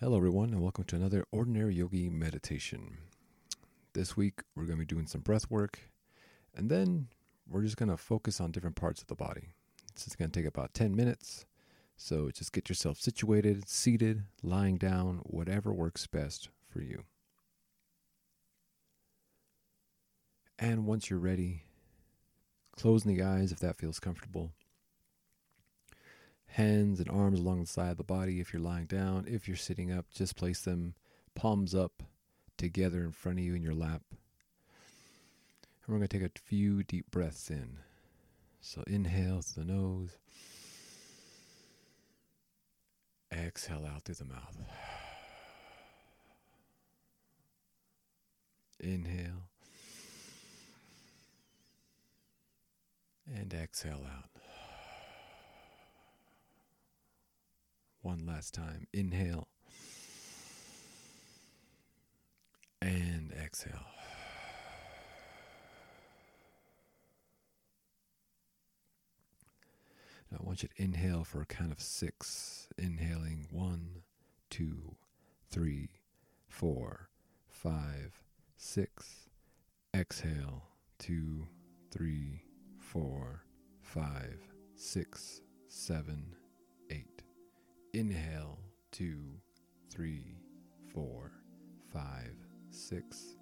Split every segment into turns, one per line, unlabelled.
Hello, everyone, and welcome to another Ordinary Yogi meditation. This week, we're going to be doing some breath work, and then we're just going to focus on different parts of the body. This is going to take about 10 minutes, so just get yourself situated, seated, lying down, whatever works best for you. And once you're ready, closing the eyes if that feels comfortable hands and arms along the side of the body if you're lying down. If you're sitting up, just place them palms up together in front of you in your lap. And we're going to take a few deep breaths in. So inhale through the nose, exhale out through the mouth. Inhale and exhale out. One last time. Inhale. And exhale. Now I want you to inhale for a count of six. Inhaling one, two, three, four, five, six. Exhale two, three, four, five, six, seven, eight. Inhale, two, three, four, five, six.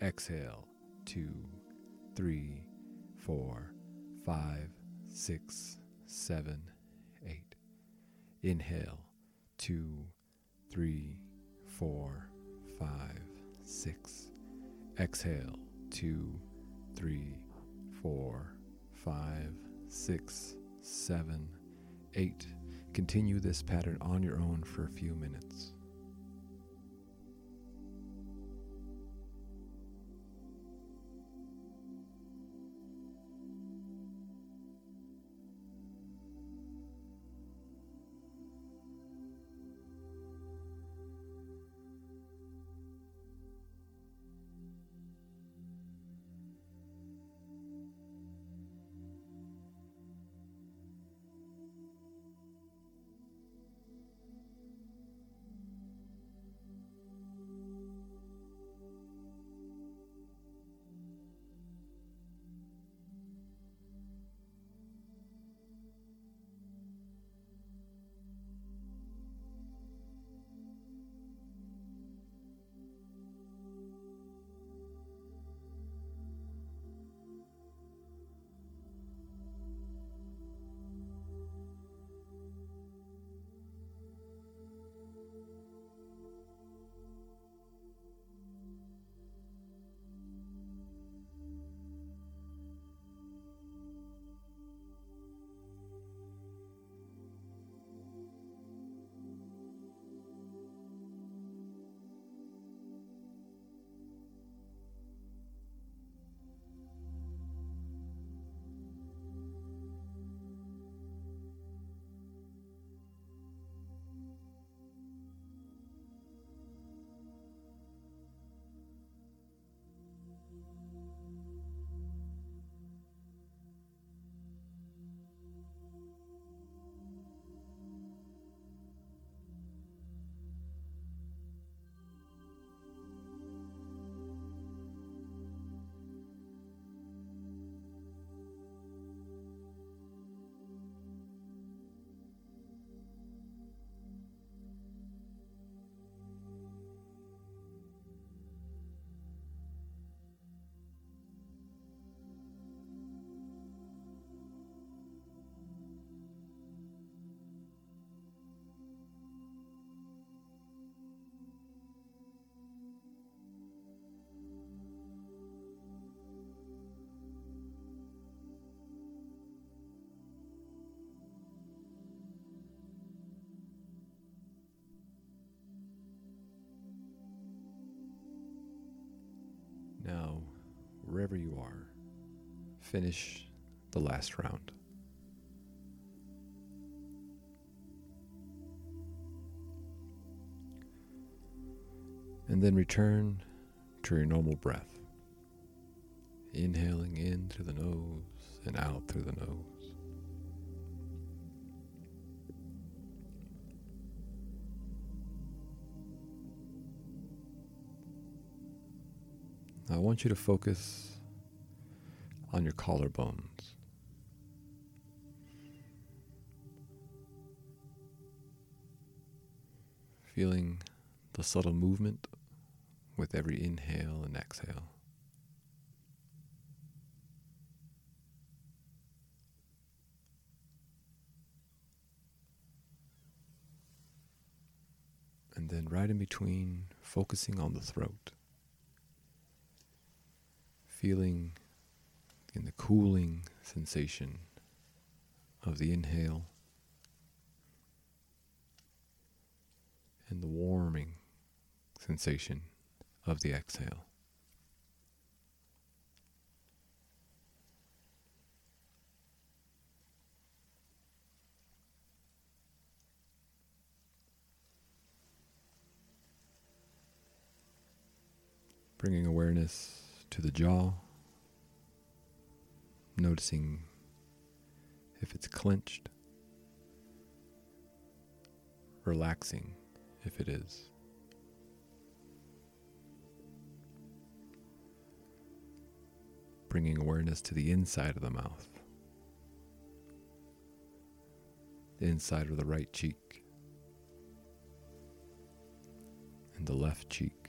Exhale, two, three, four, five, six, seven, eight. Inhale, two, three, four, five, six. Exhale, two, three, four, five, six, seven, eight. Continue this pattern on your own for a few minutes. Now, wherever you are, finish the last round. And then return to your normal breath. Inhaling in through the nose and out through the nose. I want you to focus on your collarbones. Feeling the subtle movement with every inhale and exhale. And then right in between, focusing on the throat. Feeling in the cooling sensation of the inhale and the warming sensation of the exhale. Bringing awareness to the jaw, noticing if it's clenched, relaxing if it is. Bringing awareness to the inside of the mouth, the inside of the right cheek, and the left cheek.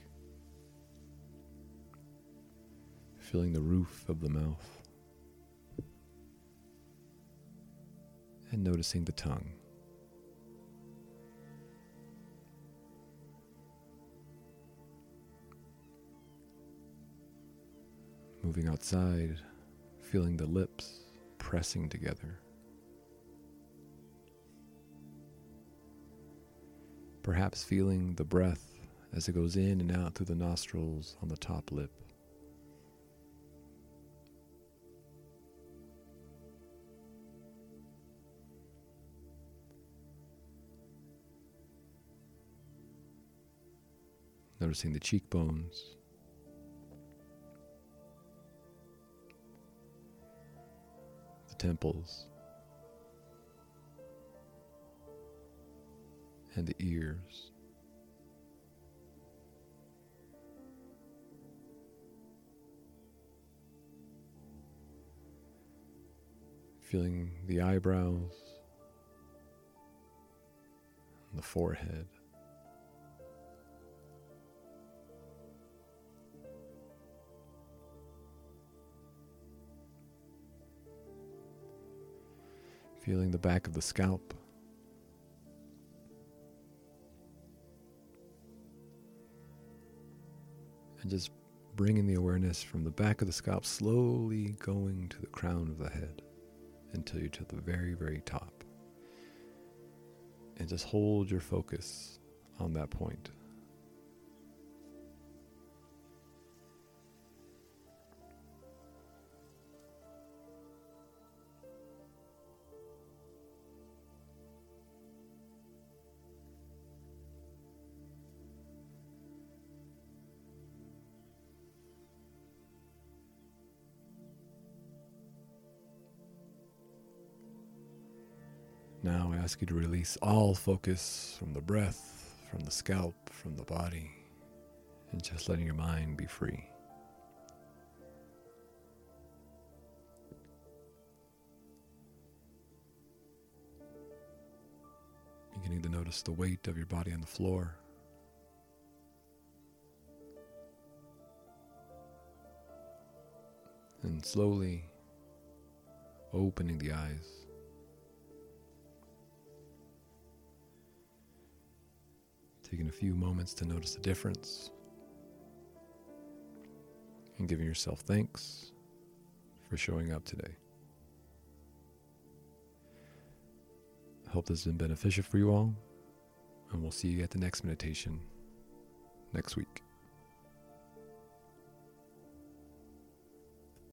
Feeling the roof of the mouth and noticing the tongue. Moving outside, feeling the lips pressing together. Perhaps feeling the breath as it goes in and out through the nostrils on the top lip. Noticing the cheekbones. The temples. And the ears. Feeling the eyebrows, the forehead. Feeling the back of the scalp. And just bringing the awareness from the back of the scalp, slowly going to the crown of the head until you're to the very, very top. And just hold your focus on that point. Now I ask you to release all focus from the breath, from the scalp, from the body, and just letting your mind be free. Beginning to notice the weight of your body on the floor. And slowly opening the eyes. Taking a few moments to notice the difference and giving yourself thanks for showing up today. I hope this has been beneficial for you all, and we'll see you at the next meditation next week.